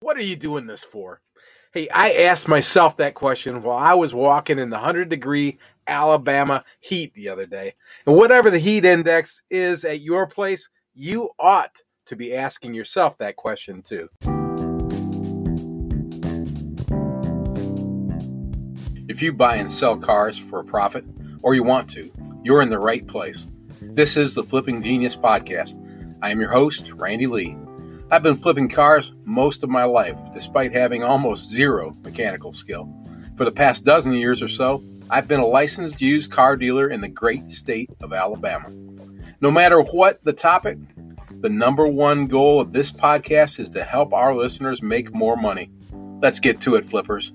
What are you doing this for? Hey, I asked myself that question while I was walking in the 100 degree Alabama heat the other day. And whatever the heat index is at your place, you ought to be asking yourself that question too. If you buy and sell cars for a profit, or you want to, you're in the right place. This is the Flipping Genius Podcast. I am your host, Randy Lee. I've been flipping cars most of my life, despite having almost zero mechanical skill. For the past dozen years or so, I've been a licensed used car dealer in the great state of Alabama. No matter what the topic, the number one goal of this podcast is to help our listeners make more money. Let's get to it, flippers.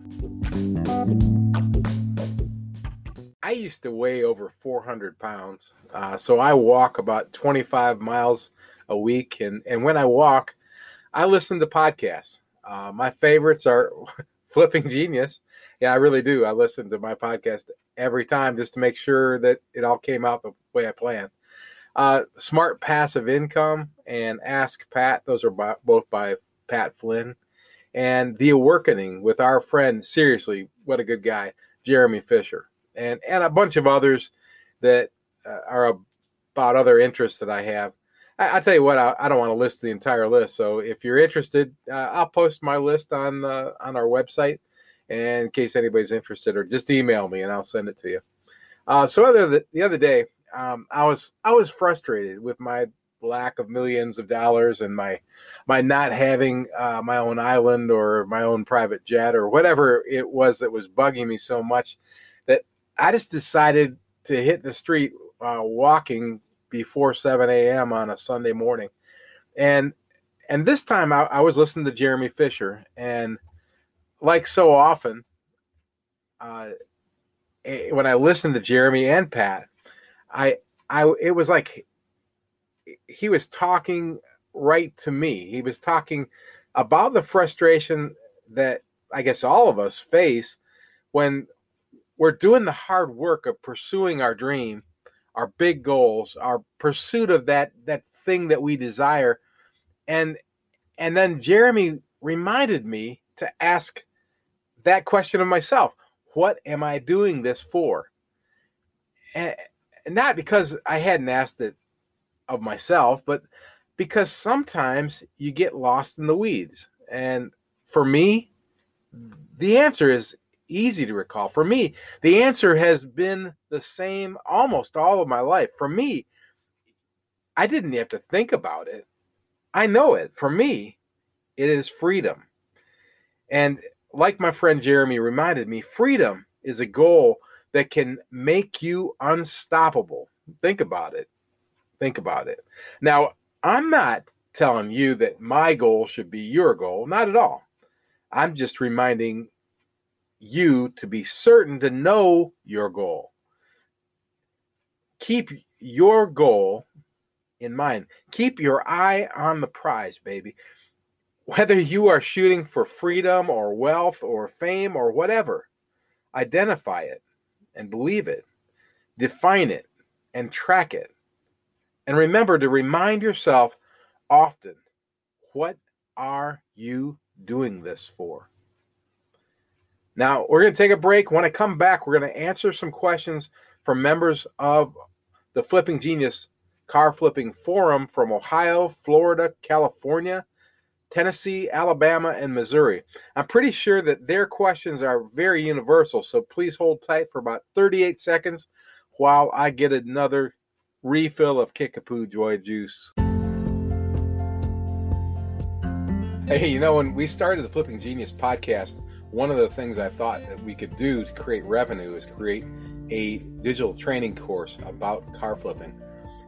I used to weigh over 400 pounds, uh, so I walk about 25 miles a week. And, and when I walk, I listen to podcasts. Uh, my favorites are Flipping Genius. Yeah, I really do. I listen to my podcast every time just to make sure that it all came out the way I planned. Uh, Smart Passive Income and Ask Pat, those are by, both by Pat Flynn. And The Awakening with our friend, seriously, what a good guy, Jeremy Fisher. And, and a bunch of others that uh, are about other interests that I have. I, will tell you what, I, I, don't want to list the entire list. So if you're interested, uh, I'll post my list on uh, on our website, and in case anybody's interested, or just email me and I'll send it to you. Uh, so other the, the other day, um, I was I was frustrated with my lack of millions of dollars and my my not having uh, my own island or my own private jet or whatever it was that was bugging me so much that I just decided to hit the street uh, walking before 7 a.m. on a Sunday morning. And and this time I, I was listening to Jeremy Fisher, and like so often, uh, eh, when I listened to Jeremy and Pat, I I it was like he was talking right to me. He was talking about the frustration that I guess all of us face when we're doing the hard work of pursuing our dream our big goals, our pursuit of that that thing that we desire. And and then Jeremy reminded me to ask that question of myself. What am I doing this for? And not because I hadn't asked it of myself, but because sometimes you get lost in the weeds. And for me, the answer is easy to recall. For me, the answer has been the same almost all of my life. For me, I didn't have to think about it. I know it. For me, it is freedom. And like my friend Jeremy reminded me, freedom is a goal that can make you unstoppable. Think about it. Think about it. Now, I'm not telling you that my goal should be your goal, not at all. I'm just reminding you to be certain to know your goal. Keep your goal in mind. Keep your eye on the prize, baby. Whether you are shooting for freedom or wealth or fame or whatever, identify it and believe it, define it and track it. And remember to remind yourself often what are you doing this for? Now, we're going to take a break. When I come back, we're going to answer some questions from members of the Flipping Genius Car Flipping Forum from Ohio, Florida, California, Tennessee, Alabama, and Missouri. I'm pretty sure that their questions are very universal, so please hold tight for about 38 seconds while I get another refill of Kickapoo Joy Juice. Hey, you know, when we started the Flipping Genius podcast, one of the things I thought that we could do to create revenue is create a digital training course about car flipping.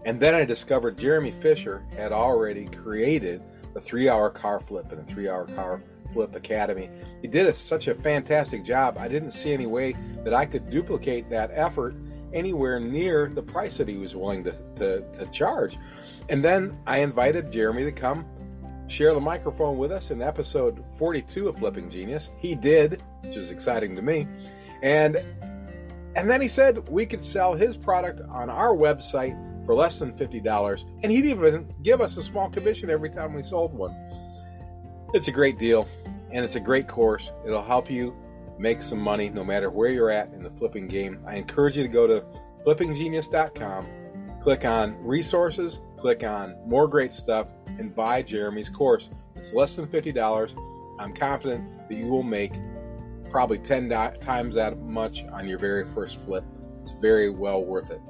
And then I discovered Jeremy Fisher had already created the three hour car flip and the three hour car flip academy. He did a, such a fantastic job. I didn't see any way that I could duplicate that effort anywhere near the price that he was willing to, to, to charge. And then I invited Jeremy to come share the microphone with us in episode 42 of Flipping Genius. He did, which is exciting to me. And and then he said we could sell his product on our website for less than $50 and he'd even give us a small commission every time we sold one. It's a great deal and it's a great course. It'll help you make some money no matter where you're at in the flipping game. I encourage you to go to flippinggenius.com, click on resources, click on more great stuff, and buy Jeremy's course. It's less than $50. I'm confident that you will make probably 10 times that much on your very first flip. It's very well worth it.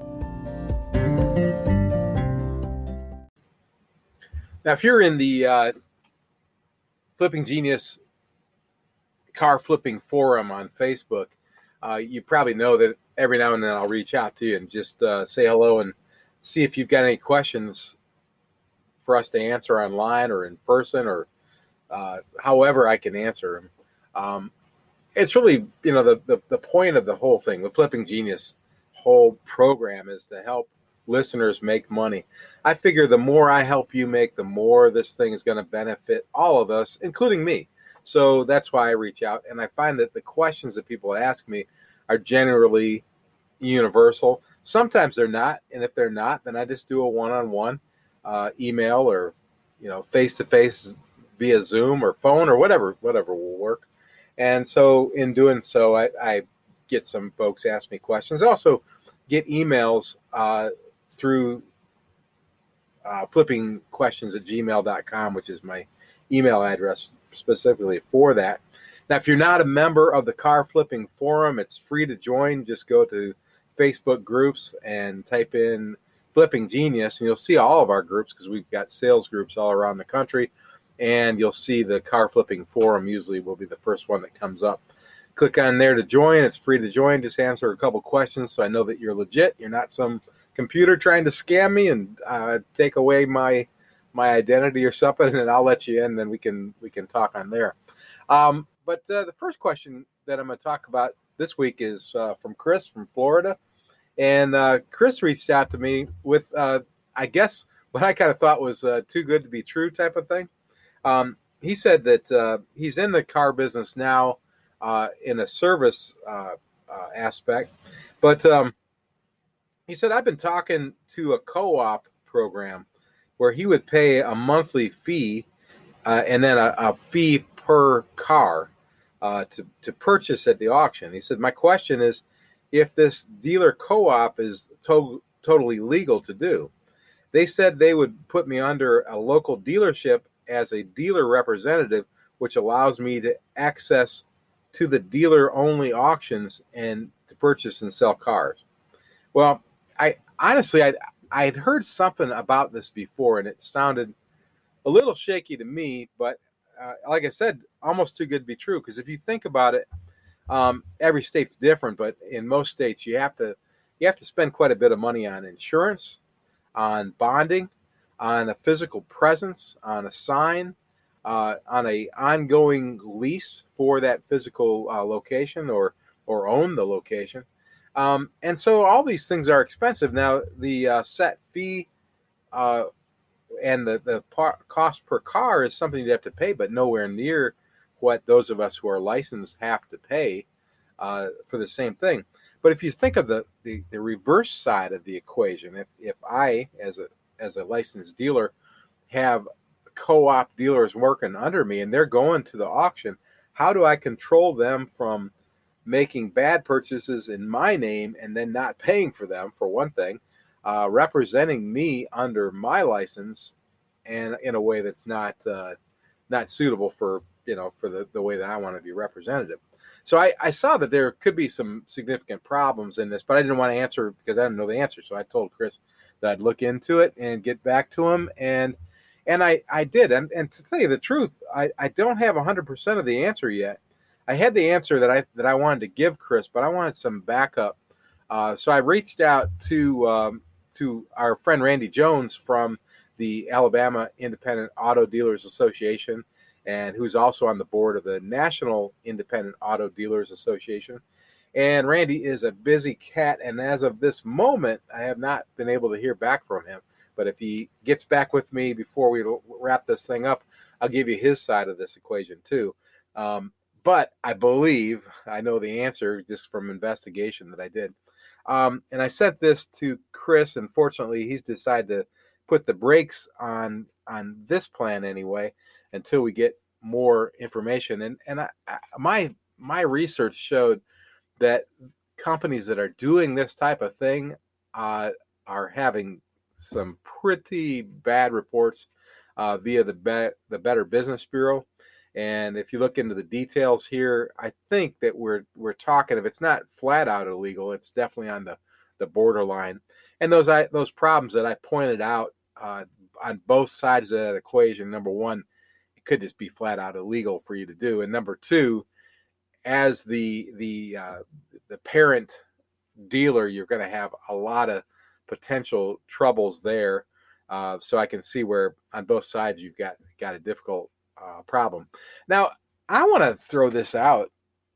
Now, if you're in the uh, Flipping Genius car flipping forum on Facebook, uh, you probably know that every now and then I'll reach out to you and just uh, say hello and see if you've got any questions for us to answer online or in person or uh, however I can answer them. Um, it's really, you know, the, the, the point of the whole thing, the Flipping Genius whole program is to help listeners make money. I figure the more I help you make, the more this thing is going to benefit all of us, including me. So that's why I reach out. And I find that the questions that people ask me are generally universal. Sometimes they're not. And if they're not, then I just do a one on one email or, you know, face to face via Zoom or phone or whatever, whatever will work. And so in doing so, I, I get some folks ask me questions. I also get emails uh, through uh, flipping questions at gmail.com, which is my email address specifically for that. Now, if you're not a member of the car flipping forum, it's free to join. Just go to Facebook groups and type in Flipping Genius, and you'll see all of our groups because we've got sales groups all around the country. And you'll see the car flipping forum usually will be the first one that comes up. Click on there to join. It's free to join. Just answer a couple questions so I know that you're legit. You're not some computer trying to scam me and uh, take away my my identity or something, and I'll let you in. And then we can we can talk on there. Um, but uh, the first question that I'm going to talk about this week is uh, from Chris from Florida, and uh, Chris reached out to me with uh, I guess what I kind of thought was uh, too good to be true type of thing. Um, he said that uh, he's in the car business now in a service aspect, but um, he said I've been talking to a co-op program where he would pay a monthly fee and then a, a, fee per car uh, to, to purchase at the auction. He said, My question is if this dealer co op is to- totally legal to do. They said they would put me under a local dealership as a dealer representative, which allows me to access to the dealer only auctions and to purchase and sell cars. Well, I honestly, I, I had heard something about this before, and it sounded a little shaky to me. But uh, like I said, almost too good to be true. Because if you think about it, um, every state's different, but in most states, you have to you have to spend quite a bit of money on insurance, on bonding, on a physical presence, on a sign, uh, on a ongoing lease for that physical uh, location or or own the location. Um, and so all these things are expensive. Now, the uh, set fee uh, and the, the par- cost per car is something you have to pay, but nowhere near what those of us who are licensed have to pay uh, for the same thing. But if you think of the, the, the reverse side of the equation, if, if I, as a, as a licensed dealer, have co-op dealers working under me and they're going to the auction, how do I control them from – making bad purchases in my name and then not paying for them for one thing uh, representing me under my license and in a way that's not uh, not suitable for you know for the, the way that i want to be representative. So I, I saw that there could be some significant problems in this but i didn't want to answer because i didn't know the answer. So i told chris that i'd look into it and get back to him. And and i i did. And, and to tell you the truth i i don't have 100% of the answer yet. I had the answer that I that I wanted to give Chris, but I wanted some backup. Uh, so I reached out to um, to our friend Randy Jones from the Alabama Independent Auto Dealers Association, and who's also on the board of the National Independent Auto Dealers Association. And Randy is a busy cat, and as of this moment, I have not been able to hear back from him. But if he gets back with me before we wrap this thing up, I'll give you his side of this equation too. Um, but I believe I know the answer just from investigation that I did. Um, and I sent this to Chris, and fortunately, he's decided to put the brakes on on this plan anyway until we get more information. And and I, I, my my research showed that companies that are doing this type of thing uh, are having some pretty bad reports uh, via the Be- the Better Business Bureau. And if you look into the details here, I think that we're we're talking if it's not flat out illegal, it's definitely on the the borderline. And those I, those problems that I pointed out uh, on both sides of that equation. Number one, it could just be flat out illegal for you to do, and number two, as the the uh, the parent dealer, you're going to have a lot of potential troubles there. Uh, so I can see where on both sides you've got got a difficult uh, problem. Now I want to throw this out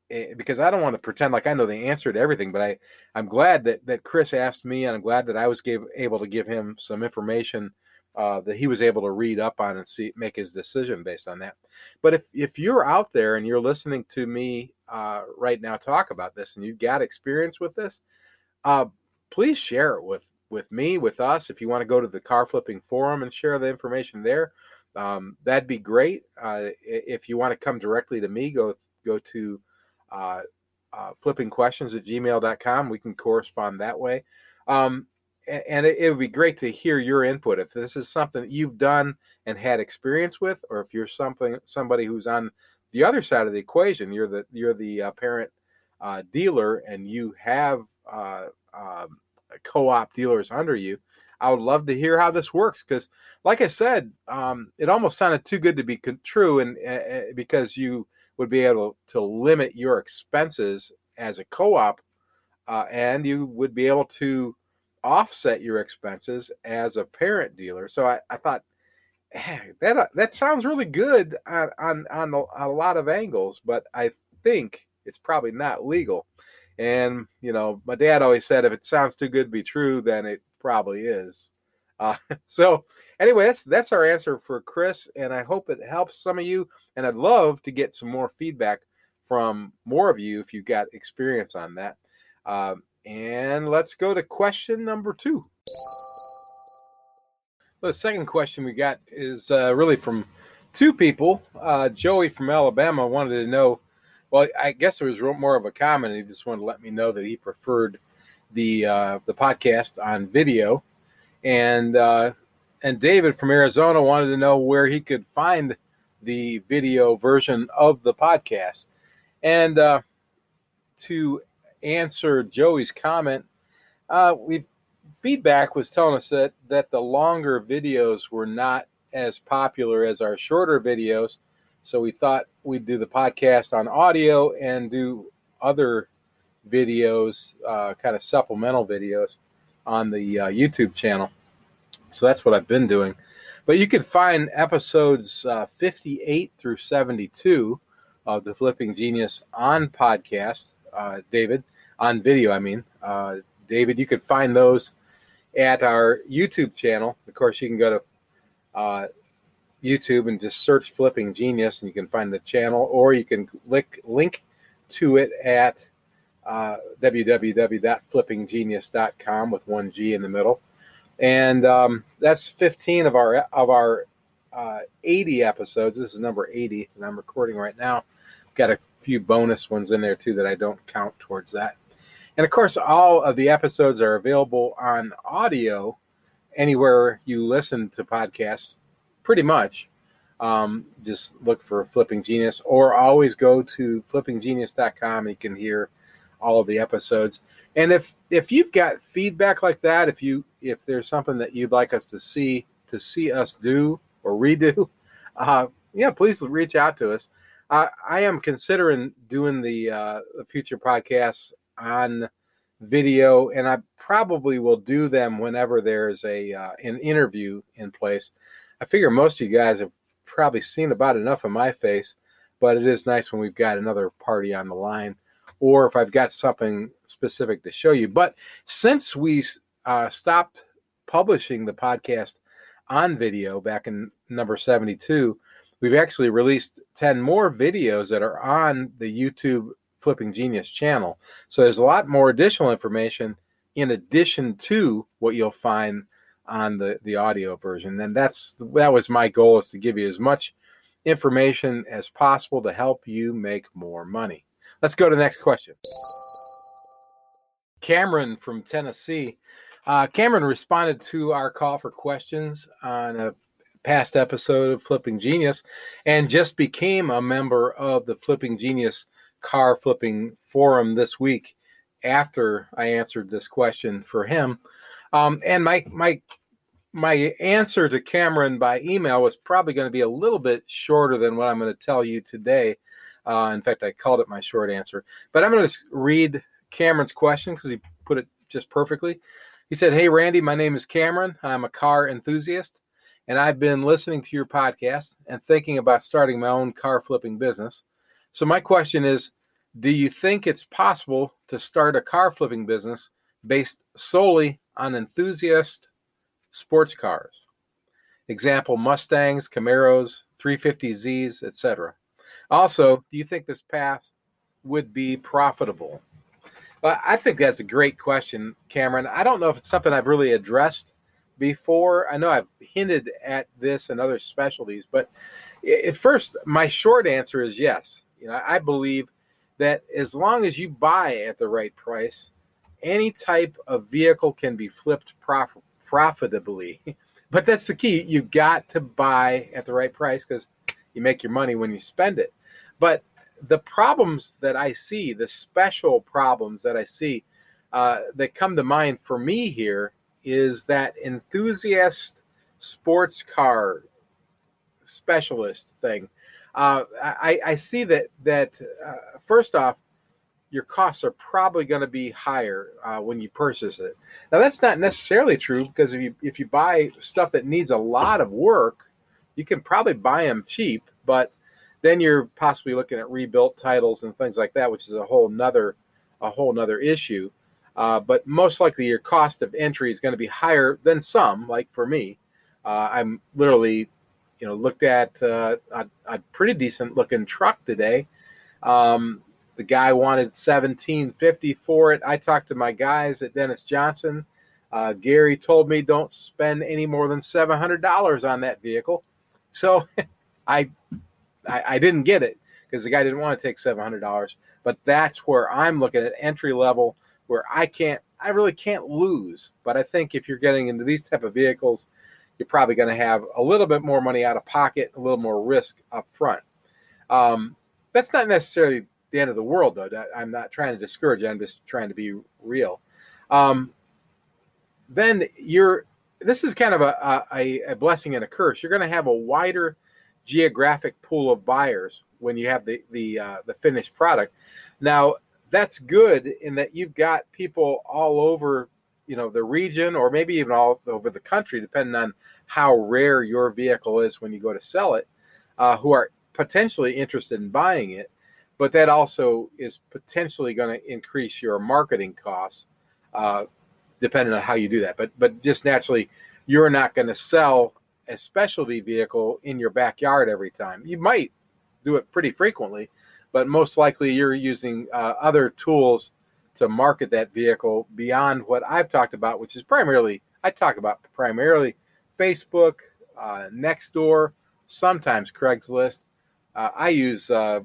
eh, because I don't want to pretend like I know the answer to everything, but I I'm glad that that Chris asked me, and I'm glad that I was gave, able to give him some information uh, that he was able to read up on and see make his decision based on that. But if if you're out there and you're listening to me uh, right now talk about this and you've got experience with this, uh, please share it with with me with us. If you want to go to the car flipping forum and share the information there, um, that'd be great. Uh, if you want to come directly to me, go go to uh, uh, flippingquestions at gmail.com. We can correspond that way. Um, and it, it, would be great to hear your input if this is something that you've done and had experience with, or if you're something somebody who's on the other side of the equation. You're the you're the uh, parent uh, dealer, and you have uh, um, co-op dealers under you. I would love to hear how this works because, like I said, um, it almost sounded too good to be true, and uh, because you would be able to limit your expenses as a co-op, uh, and you would be able to offset your expenses as a parent dealer. So I, I thought hey, that uh, that sounds really good on, on on a, a lot of angles, but I think it's probably not legal. And you know, my dad always said if it sounds too good to be true, then it probably is. Uh, so anyway, that's that's our answer for Chris, and I hope it helps some of you. And I'd love to get some more feedback from more of you if you've got experience on that. Um, and let's go to question number two. The second question we got is uh, really from two people. Uh, Joey from Alabama wanted to know. Well, I guess it was more of a comment. He just wanted to let me know that he preferred the uh, the podcast on video, and uh, and David from Arizona wanted to know where he could find the video version of the podcast. And uh, to answer Joey's comment, uh, we feedback was telling us that that the longer videos were not as popular as our shorter videos. So we thought we'd do the podcast on audio and do other videos, uh, kind of supplemental videos on the uh, YouTube channel. So that's what I've been doing. But you can find episodes uh, 58 through 72 of the Flipping Genius on podcast uh, David, on video, I mean. Uh, David, you could find those at our YouTube channel. Of course, you can go to uh, YouTube and just search Flipping Genius and you can find the channel, or you can link, link to it at uh, www.flippinggenius.com with one G in the middle. And um, that's 15 of our of our uh, 80 episodes. This is number 80 that I'm recording right now. Got a few bonus ones in there too that I don't count towards that. And of course, all of the episodes are available on audio anywhere you listen to podcasts, pretty much. Um, just look for Flipping Genius or always go to flippinggenius.com. You can hear all of the episodes. And if if you've got feedback like that, if you if there's something that you'd like us to see to see us do or redo, uh, yeah, please reach out to us. I, I am considering doing the, uh, future podcasts on video, and I probably will do them whenever there's a uh, an interview in place. I figure most of you guys have probably seen about enough of my face, but it is nice when we've got another party on the line, or if I've got something specific to show you. But since we uh, stopped publishing the podcast on video back in number 72, we've actually released 10 more videos that are on the YouTube Flipping Genius channel. So there's a lot more additional information in addition to what you'll find on the, the audio version. And that's that was my goal is to give you as much information as possible to help you make more money. Let's go to the next question. Cameron from Tennessee. Uh, Cameron responded to our call for questions on a past episode of Flipping Genius and just became a member of the Flipping Genius car flipping forum this week after I answered this question for him. Um, and my my my answer to Cameron by email was probably going to be a little bit shorter than what I'm going to tell you today. Uh, in fact, I called it my short answer. But I'm going to read Cameron's question because he put it just perfectly. He said, Hey, Randy, my name is Cameron. I'm a car enthusiast, and I've been listening to your podcast and thinking about starting my own car flipping business. So, my question is Do you think it's possible to start a car flipping business based solely on enthusiast sports cars? Example Mustangs, Camaros, 350Zs, etc. Also, do you think this path would be profitable? Well, I think that's a great question, Cameron. I don't know if it's something I've really addressed before. I know I've hinted at this and other specialties, but at first, my short answer is yes. You know, I believe that as long as you buy at the right price, any type of vehicle can be flipped prof- profitably. but that's the key. you've got to buy at the right price because you make your money when you spend it. But the problems that I see, the special problems that I see uh, that come to mind for me here is that enthusiast sports car specialist thing. Uh, I, I, see that that uh, first off, your costs are probably going to be higher uh, when you purchase it. Now that's not necessarily true because if you if you buy stuff that needs a lot of work, you can probably buy them cheap, but then you're possibly looking at rebuilt titles and things like that, which is a whole nother a whole nother issue. Uh, but most likely your cost of entry is going to be higher than some. Like for me, uh, I'm literally, you know, looked at uh, a, a, pretty decent looking truck today. Um, the guy wanted 1750 for it. I talked to my guys at Dennis Johnson. Uh, Gary told me don't spend any more than $700 on that vehicle. So I I, I didn't get it because the guy didn't want to take seven hundred dollars. But that's where I'm looking at entry level, where I can't, I really can't lose. But I think if you're getting into these type of vehicles, you're probably going to have a little bit more money out of pocket, a little more risk up front. Um, that's not necessarily the end of the world, though. I'm not trying to discourage. I'm just trying to be real. Um, then you're. This is kind of a, a, a blessing and a curse. You're going to have a wider geographic pool of buyers when you have the the uh, the finished product. Now that's good in that you've got people all over you know the region or maybe even all over the country depending on how rare your vehicle is when you go to sell it uh, who are potentially interested in buying it but that also is potentially going to increase your marketing costs uh, depending on how you do that but but just naturally you're not going to sell a specialty vehicle in your backyard every time. You might do it pretty frequently, but most likely you're using uh, other tools to market that vehicle beyond what I've talked about, which is primarily, I talk about primarily Facebook, uh, Nextdoor, sometimes Craigslist. Uh, I use uh,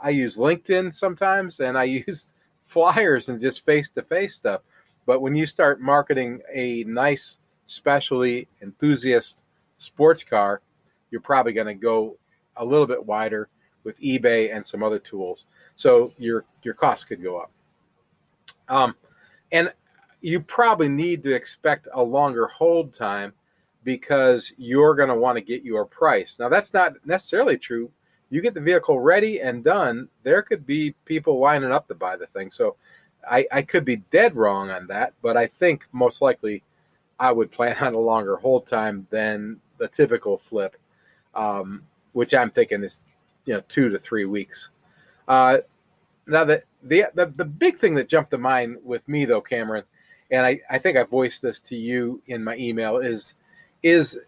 I use LinkedIn sometimes, and I use flyers and just face to face stuff. But when you start marketing a nice, specialty enthusiast sports car, you're probably going to go a little bit wider with eBay and some other tools. So your your costs could go up. Um, and you probably need to expect a longer hold time because you're going to want to get your price. Now that's not necessarily true. You get the vehicle ready and done, there could be people lining up to buy the thing. So I, I could be dead wrong on that, but I think most likely I would plan on a longer hold time than the typical flip, um, which I'm thinking is you know two to three weeks. Uh, now the, the the the big thing that jumped to mind with me though, Cameron, and I, I think I voiced this to you in my email is is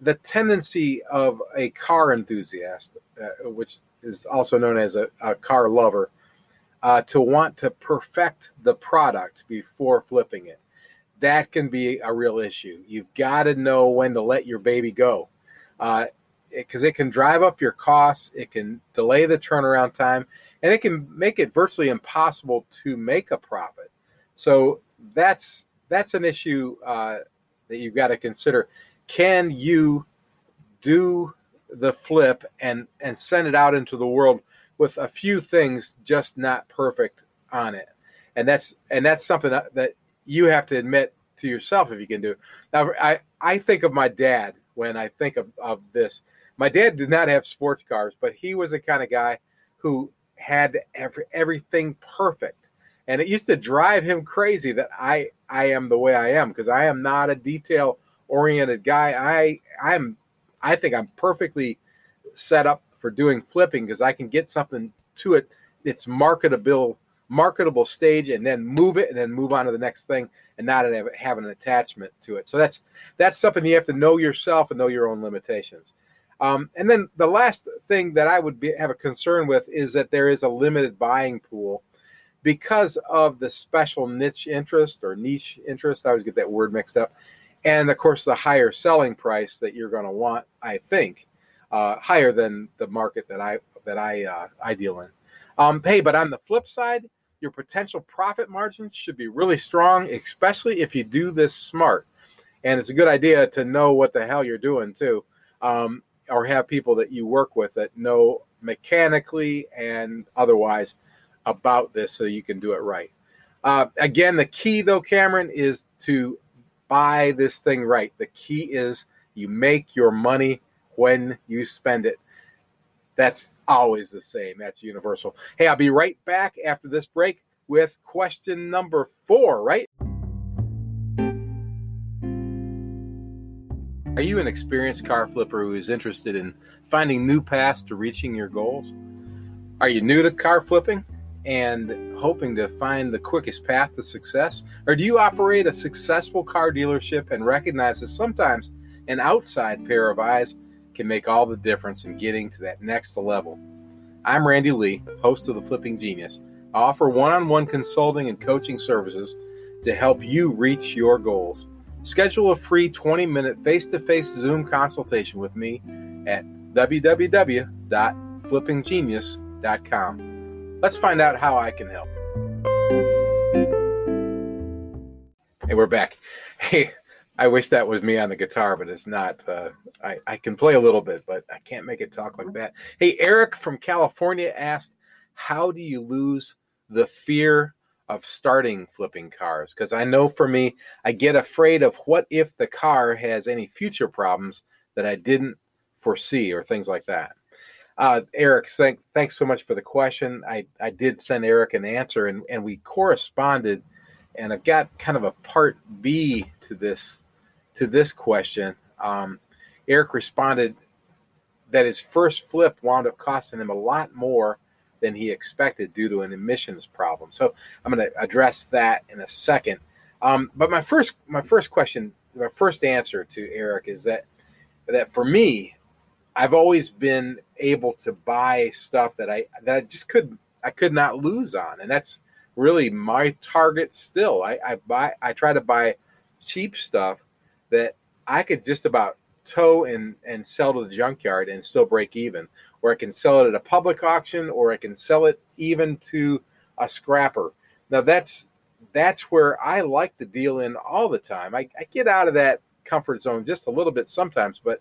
the tendency of a car enthusiast, uh, which is also known as a, a car lover, uh, to want to perfect the product before flipping it that can be a real issue. You've got to know when to let your baby go. Uh, because it, it, can drive up your costs, it can delay the turnaround time, and it can make it virtually impossible to make a profit. So that's that's an issue uh, that you've got to consider. Can you do the flip and and send it out into the world with a few things just not perfect on it? And that's and that's something that you have to admit to yourself if you can do. Now, I I think of my dad when I think of, of this. My dad did not have sports cars, but he was the kind of guy who had every, everything perfect. And it used to drive him crazy that I I am the way I am because I am not a detail oriented guy. I I'm I think I'm perfectly set up for doing flipping because I can get something to it. It's marketable marketable stage and then move it and then move on to the next thing and not have, an attachment to it. So that's that's something you have to know yourself and know your own limitations. Um, and then the last thing that I would be, have a concern with is that there is a limited buying pool because of the special niche interest or niche interest. I always get that word mixed up. And of course, the higher selling price that you're going to want, I think, uh, higher than the market that I that I uh, I deal in. Um, hey, but on the flip side, your potential profit margins should be really strong, especially if you do this smart. And it's a good idea to know what the hell you're doing too, um, or have people that you work with that know mechanically and otherwise about this so you can do it right. Uh, again, the key though, Cameron, is to buy this thing right. The key is you make your money when you spend it. That's always the same. That's universal. Hey, I'll be right back after this break with question number four, right? Are you an experienced car flipper who is interested in finding new paths to reaching your goals? Are you new to car flipping and hoping to find the quickest path to success? Or do you operate a successful car dealership and recognize that sometimes an outside pair of eyes can make all the difference in getting to that next level. I'm Randy Lee, host of The Flipping Genius. I offer one on one consulting and coaching services to help you reach your goals. Schedule a free 20 minute face to face Zoom consultation with me at www.flippinggenius.com. Let's find out how I can help. Hey, we're back. Hey, I wish that was me on the guitar, but it's not. Uh, I, I can play a little bit, but I can't make it talk like that. Hey, Eric from California asked, How do you lose the fear of starting flipping cars? Because I know for me, I get afraid of what if the car has any future problems that I didn't foresee or things like that. Uh, Eric, thank, thanks so much for the question. I, I did send Eric an answer and, and we corresponded, and I've got kind of a part B to this to this question, um, Eric responded that his first flip wound up costing him a lot more than he expected due to an emissions problem. So I'm going to address that in a second. Um, but my first my first question, my first answer to Eric is that that for me, I've always been able to buy stuff that I that I just could I could not lose on, and that's really my target still. I, I buy I try to buy cheap stuff that I could just about tow and and sell to the junkyard and still break even. Or i can sell it at a public auction or i can sell it even to a scrapper. Now that's that's where i like to deal in all the time. I, I get out of that comfort zone just a little bit sometimes but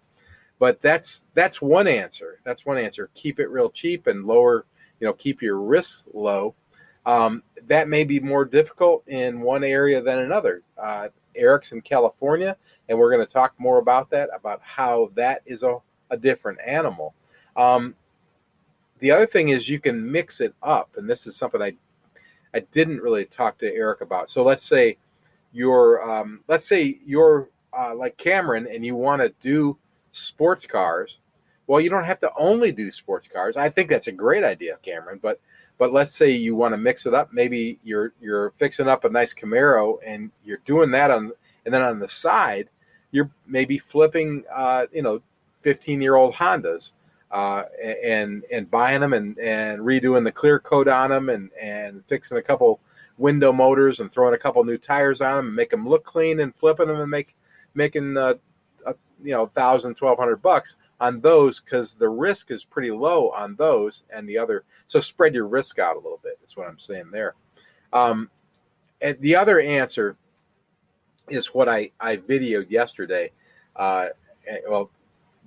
but that's that's one answer. That's one answer. Keep it real cheap and lower you know keep your risks low. Um, that may be more difficult in one area than another. Uh, Eric's in California, and we're going to talk more about that, about how that is a, a different animal. Um, the other thing is you can mix it up, and this is something I I didn't really talk to Eric about. So let's say you're um, let's say you're uh, like Cameron and you want to do sports cars. Well, you don't have to only do sports cars. I think that's a great idea, Cameron, but but let's say you want to mix it up. Maybe you're you're fixing up a nice Camaro and you're doing that on, and then on the side, you're maybe flipping, uh, you know, 15 year old Hondas. Uh, and and buying them and, and redoing the clear coat on them and, and fixing a couple window motors and throwing a couple new tires on them and make them look clean and flipping them and make making uh, a, you know thousand twelve hundred bucks on those because the risk is pretty low on those and the other. So spread your risk out a little bit. That's what I'm saying there. Um, and the other answer is what I, I videoed yesterday. Uh, eh, well,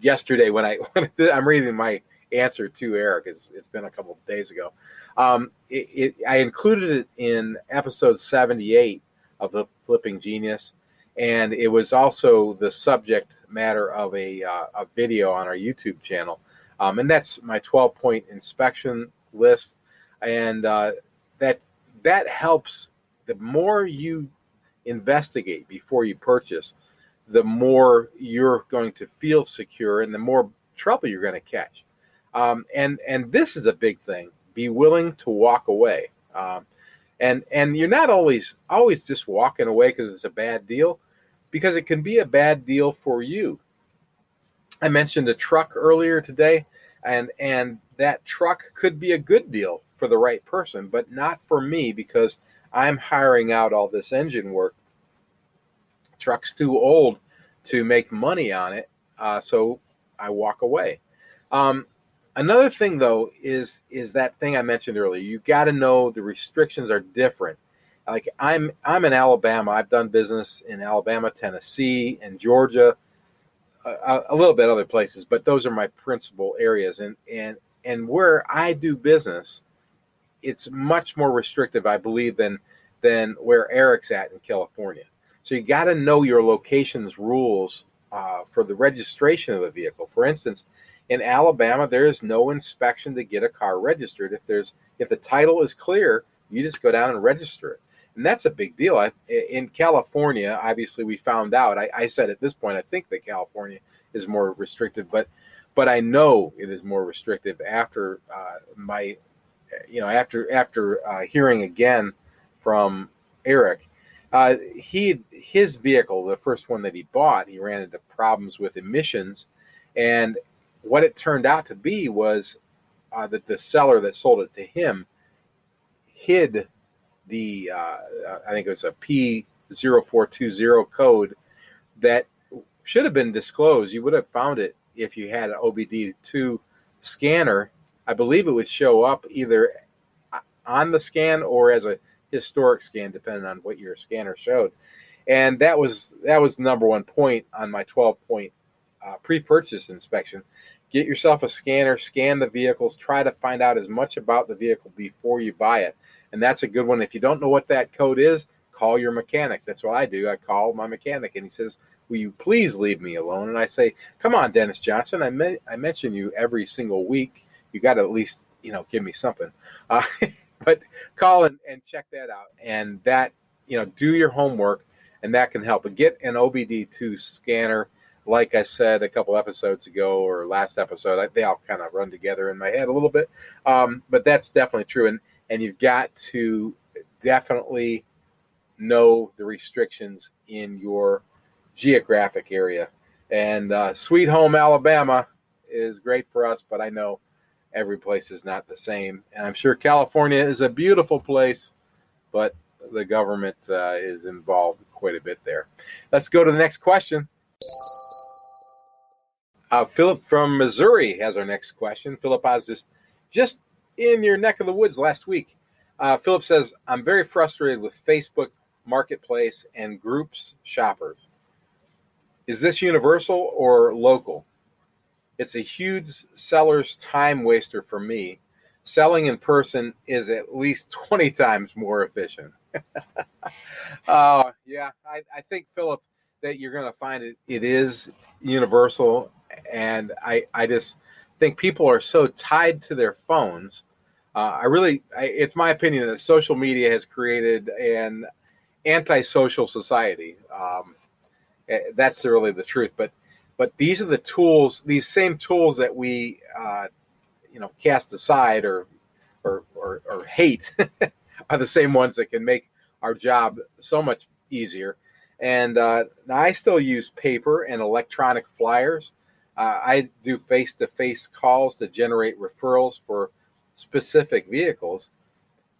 yesterday when I when I'm reading my answer to Eric. It's, it's been a couple days ago. Um, it, it, I included it in episode 78 of the Flipping Genius, and it was also the subject matter of a, uh, a video on our YouTube channel. Um, and that's my 12 point inspection list, and uh, that that helps. The more you investigate before you purchase, the more you're going to feel secure, and the more trouble you're going to catch. Um, and and this is a big thing. Be willing to walk away. Um, and and you're not always always just walking away because it's a bad deal, because it can be a bad deal for you. I mentioned a truck earlier today, and and that truck could be a good deal for the right person, but not for me because I'm hiring out all this engine work. Truck's too old to make money on it, uh, so I walk away. Um, Another thing though is is that thing I mentioned earlier. You got to know the restrictions are different. Like I'm I'm in Alabama. I've done business in Alabama, Tennessee, and Georgia, a, a little bit other places, but those are my principal areas. And and and where I do business, it's much more restrictive, I believe, than than where Eric's at in California. So you got to know your location's rules uh, for the registration of a vehicle. For instance, in Alabama, there is no inspection to get a car registered. If there's if the title is clear, you just go down and register it, and that's a big deal. I, in California, obviously, we found out. I, I said at this point, I think that California is more restrictive, but but I know it is more restrictive after uh, my, you know, after after uh, hearing again from Eric. Uh, he his vehicle, the first one that he bought, he ran into problems with emissions, and what it turned out to be was uh, that the seller that sold it to him hid the uh, I think it was a P0420 code that should have been disclosed. You would have found it if you had an OBD2 scanner. I believe it would show up either on the scan or as a historic scan, depending on what your scanner showed. And that was that was number one point on my 12 point uh, pre-purchase inspection get yourself a scanner, scan the vehicles, try to find out as much about the vehicle before you buy it. And that's a good one. If you don't know what that code is, call your mechanic. That's what I do. I call my mechanic and he says, Will you please leave me alone? And I say, Come on, Dennis Johnson. I, I mention you every single week. You got to at least, you know, give me something. Uh, but call and, and check that out. And that, you know, do your homework and that can help. But get an OBD2 scanner like I said a couple episodes ago or last episode, I, they all kind of run together in my head a little bit. Um, but that's definitely true, and and you've got to definitely know the restrictions in your geographic area. And uh, Sweet Home Alabama is great for us, but I know every place is not the same. And I'm sure California is a beautiful place, but the government uh, is involved quite a bit there. Let's go to the next question. Uh, Philip from Missouri has our next question. Philip, I was just just in your neck of the woods last week. Uh, Philip says, "I'm very frustrated with Facebook Marketplace and groups shoppers. Is this universal or local? It's a huge seller's time waster for me. Selling in person is at least 20 times more efficient." uh, yeah, I, I think Philip that you're going to find it. It is universal and I I just think people are so tied to their phones. Uh, I really, I, it's my opinion that social media has created an antisocial society. Um, eh, that's really the truth. But but these are the tools, these same tools that we uh, you know cast aside or or or, or hate are the same ones that can make our job so much easier. And uh, I still use paper and electronic flyers. Uh, I do face to face calls to generate referrals for specific vehicles.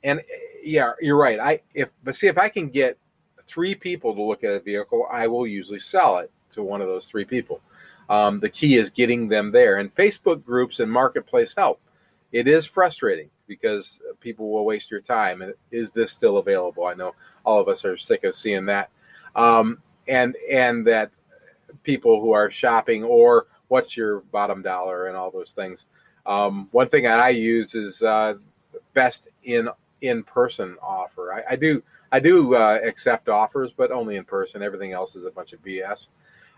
And eh, yeah, you're right. I if but see if I can get three people to look at a vehicle, I will usually sell it to one of those three people. Um, the key is getting them there. And Facebook groups and marketplace help. It is frustrating because people will waste your time. And is this still available? I know all of us are sick of seeing that. Um, and and that people who are shopping or what's your bottom dollar and all those things. Um, one thing that I use is uh, best in in person offer. I, I, do I do uh, accept offers, but only in person. Everything else is a bunch of BS.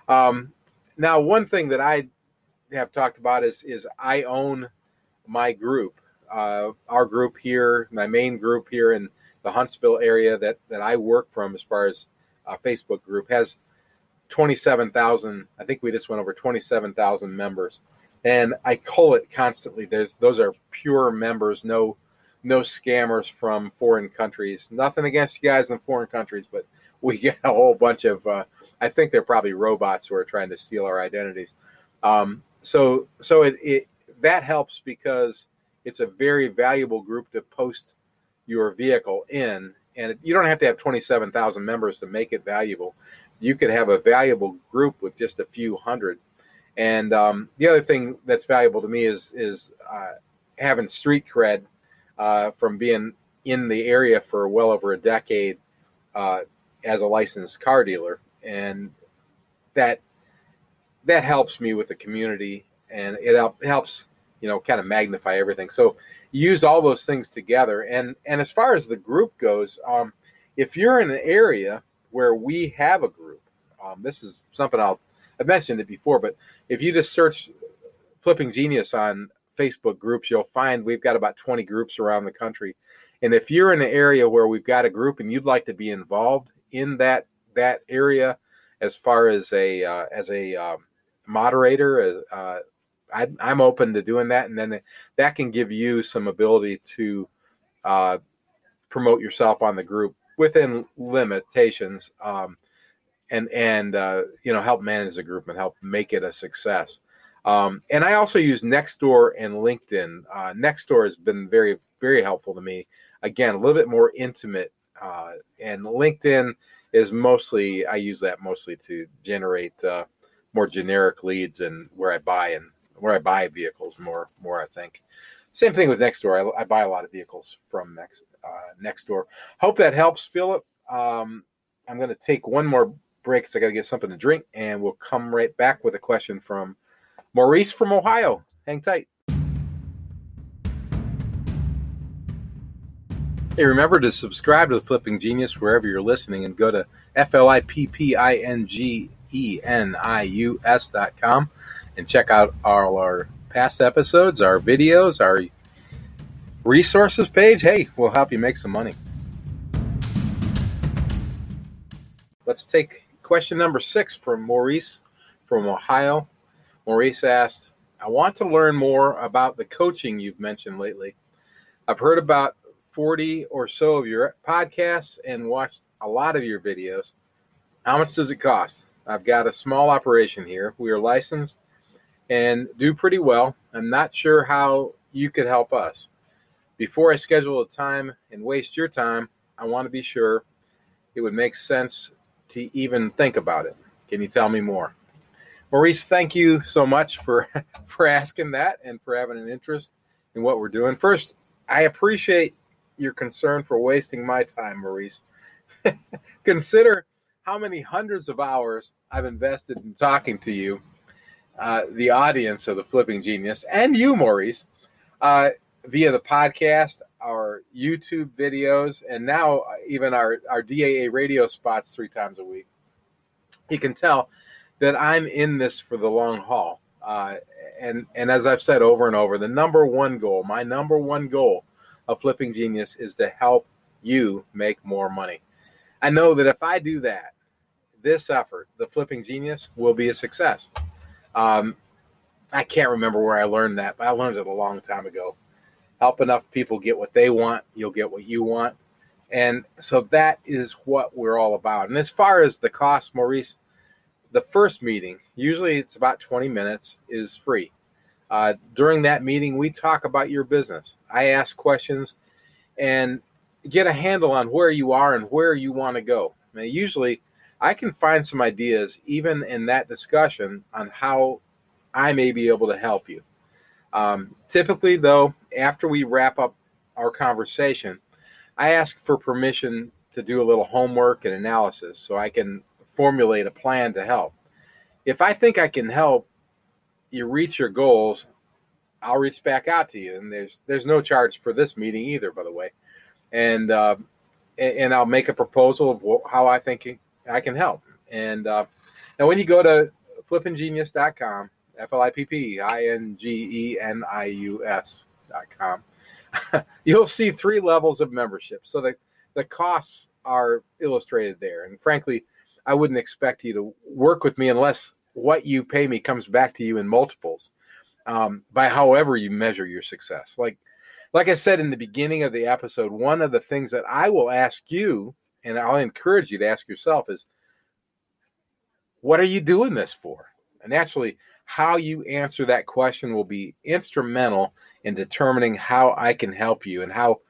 Um, now, one thing that I have talked about is is I own my group, uh, our group here, my main group here in the Huntsville area that that I work from, as far as a Facebook group, has twenty seven thousand. I think we just went over twenty seven thousand members, and I call it constantly. There's those are pure members, no no scammers from foreign countries. Nothing against you guys in foreign countries, but we get a whole bunch of. Uh, I think they're probably robots who are trying to steal our identities. Um, so so it, it that helps because it's a very valuable group to post your vehicle in, and you don't have to have twenty seven thousand members to make it valuable. You could have a valuable group with just a few hundred. And um, the other thing that's valuable to me is is uh, having street cred uh, from being in the area for well over a decade uh, as a licensed car dealer, and that that helps me with the community, and it helps you know kind of magnify everything. So use all those things together, and and as far as the group goes, um, if you're in an area where we have a group, um, this is something I'll I've mentioned it before, but if you just search Flipping Genius on Facebook groups, you'll find we've got about 20 groups around the country. And if you're in an area where we've got a group and you'd like to be involved in that that area, as far as a uh, as a um, moderator, uh, I, am open to doing that, and then that can give you some ability to uh, promote yourself on the group within limitations, um, and and uh, you know help manage the group and help make it a success. Um, and I also use Nextdoor and LinkedIn. Uh, Nextdoor has been very, very helpful to me. Again, a little bit more intimate. Uh, and LinkedIn is mostly, I use that mostly to generate uh, more generic leads and where I buy and where I buy vehicles more, more I think. Same thing with Nextdoor. I, I buy a lot of vehicles from Next uh, Nextdoor. Hope that helps, Philip. Um, I'm going to take one more break because I got to get something to drink, and we'll come right back with a question from Maurice from Ohio. Hang tight. Hey, remember to subscribe to the Flipping Genius wherever you're listening and go to F L I P P I N G E N I U S dot com and check out all our past episodes, our videos, our resources page. Hey, we'll help you make some money. Let's take question number six from Maurice from Ohio. Maurice asked, I want to learn more about the coaching you've mentioned lately. I've heard about 40 or so of your podcasts and watched a lot of your videos. How much does it cost? I've got a small operation here. We are licensed and do pretty well. I'm not sure how you could help us. Before I schedule a time and waste your time, I want to be sure it would make sense to even think about it. Can you tell me more? Maurice, thank you so much for for asking that and for having an interest in what we're doing. First, I appreciate your concern for wasting my time, Maurice. Consider how many hundreds of hours I've invested in talking to you, uh, the audience of the Flipping Genius, and you, Maurice, uh, via the podcast, our YouTube videos, and now even our, our DAA radio spots three times a week. You can tell that I'm in this for the long haul. Uh, and and as I've said over and over, the number one goal, my number one goal of Flipping Genius is to help you make more money. I know that if I do that, this effort, the Flipping Genius, will be a success. Um, I can't remember where I learned that, but I learned it a long time ago. Help enough people get what they want, you'll get what you want. And so that is what we're all about. And as far as the cost, Maurice, the first meeting, usually it's about 20 minutes, is free. Uh, during that meeting, we talk about your business. I ask questions and get a handle on where you are and where you want to go. Now, usually, I can find some ideas even in that discussion on how I may be able to help you. Um, typically, though, after we wrap up our conversation, I ask for permission to do a little homework and analysis so I can formulate a plan to help. If I think I can help you reach your goals, I'll reach back out to you. And there's there's no charge for this meeting either, by the way. And uh, and I'll make a proposal of how I think I can help. And uh, now, when you go to flippinggenius.com, F L I P P I N G E N I U S.com, you'll see three levels of membership. So the, the costs are illustrated there. And frankly, I wouldn't expect you to work with me unless what you pay me comes back to you in multiples um, by however you measure your success. Like, like I said in the beginning of the episode, one of the things that I will ask you, and I'll encourage you to ask yourself, is what are you doing this for? And actually, how you answer that question will be instrumental in determining how I can help you and how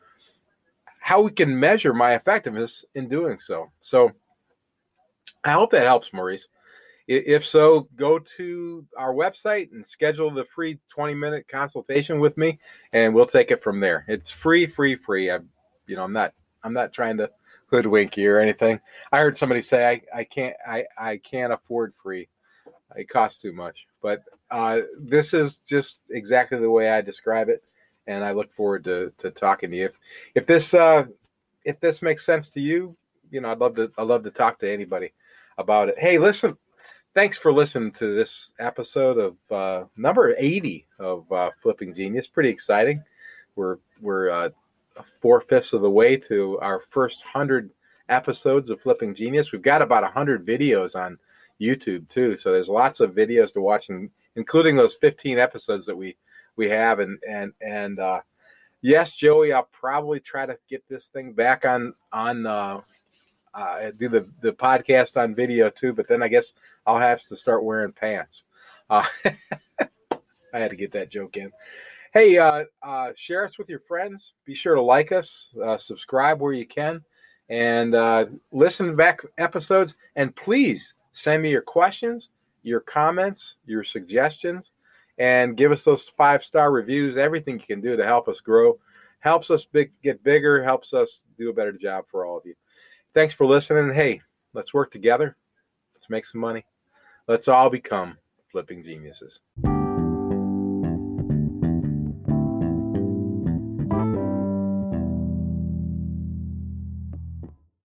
how we can measure my effectiveness in doing so. So I hope that helps, Maurice. If so, go to our website and schedule the free 20 minute consultation with me and we'll take it from there. It's free, free, free. I you know, I'm not I'm not trying to hoodwink you or anything. I heard somebody say I, I can't I, I can't afford free. It costs too much. But uh, this is just exactly the way I describe it, and I look forward to, to talking to you. If if this uh, if this makes sense to you, you know, I'd love to I'd love to talk to anybody about it. Hey, listen, thanks for listening to this episode of uh, number 80 of uh, Flipping Genius. Pretty exciting. We're we're uh, four fifths of the way to our first hundred episodes of Flipping Genius. We've got about hundred videos on YouTube too, so there's lots of videos to watch, and including those 15 episodes that we we have. And and and uh, yes, Joey, I'll probably try to get this thing back on on uh, uh, do the the podcast on video too. But then I guess I'll have to start wearing pants. Uh, I had to get that joke in. Hey, uh, uh, share us with your friends. Be sure to like us, uh, subscribe where you can, and uh, listen back episodes. And please send me your questions, your comments, your suggestions, and give us those five star reviews. Everything you can do to help us grow helps us big, get bigger, helps us do a better job for all of you. Thanks for listening. Hey, let's work together. Let's make some money. Let's all become flipping geniuses.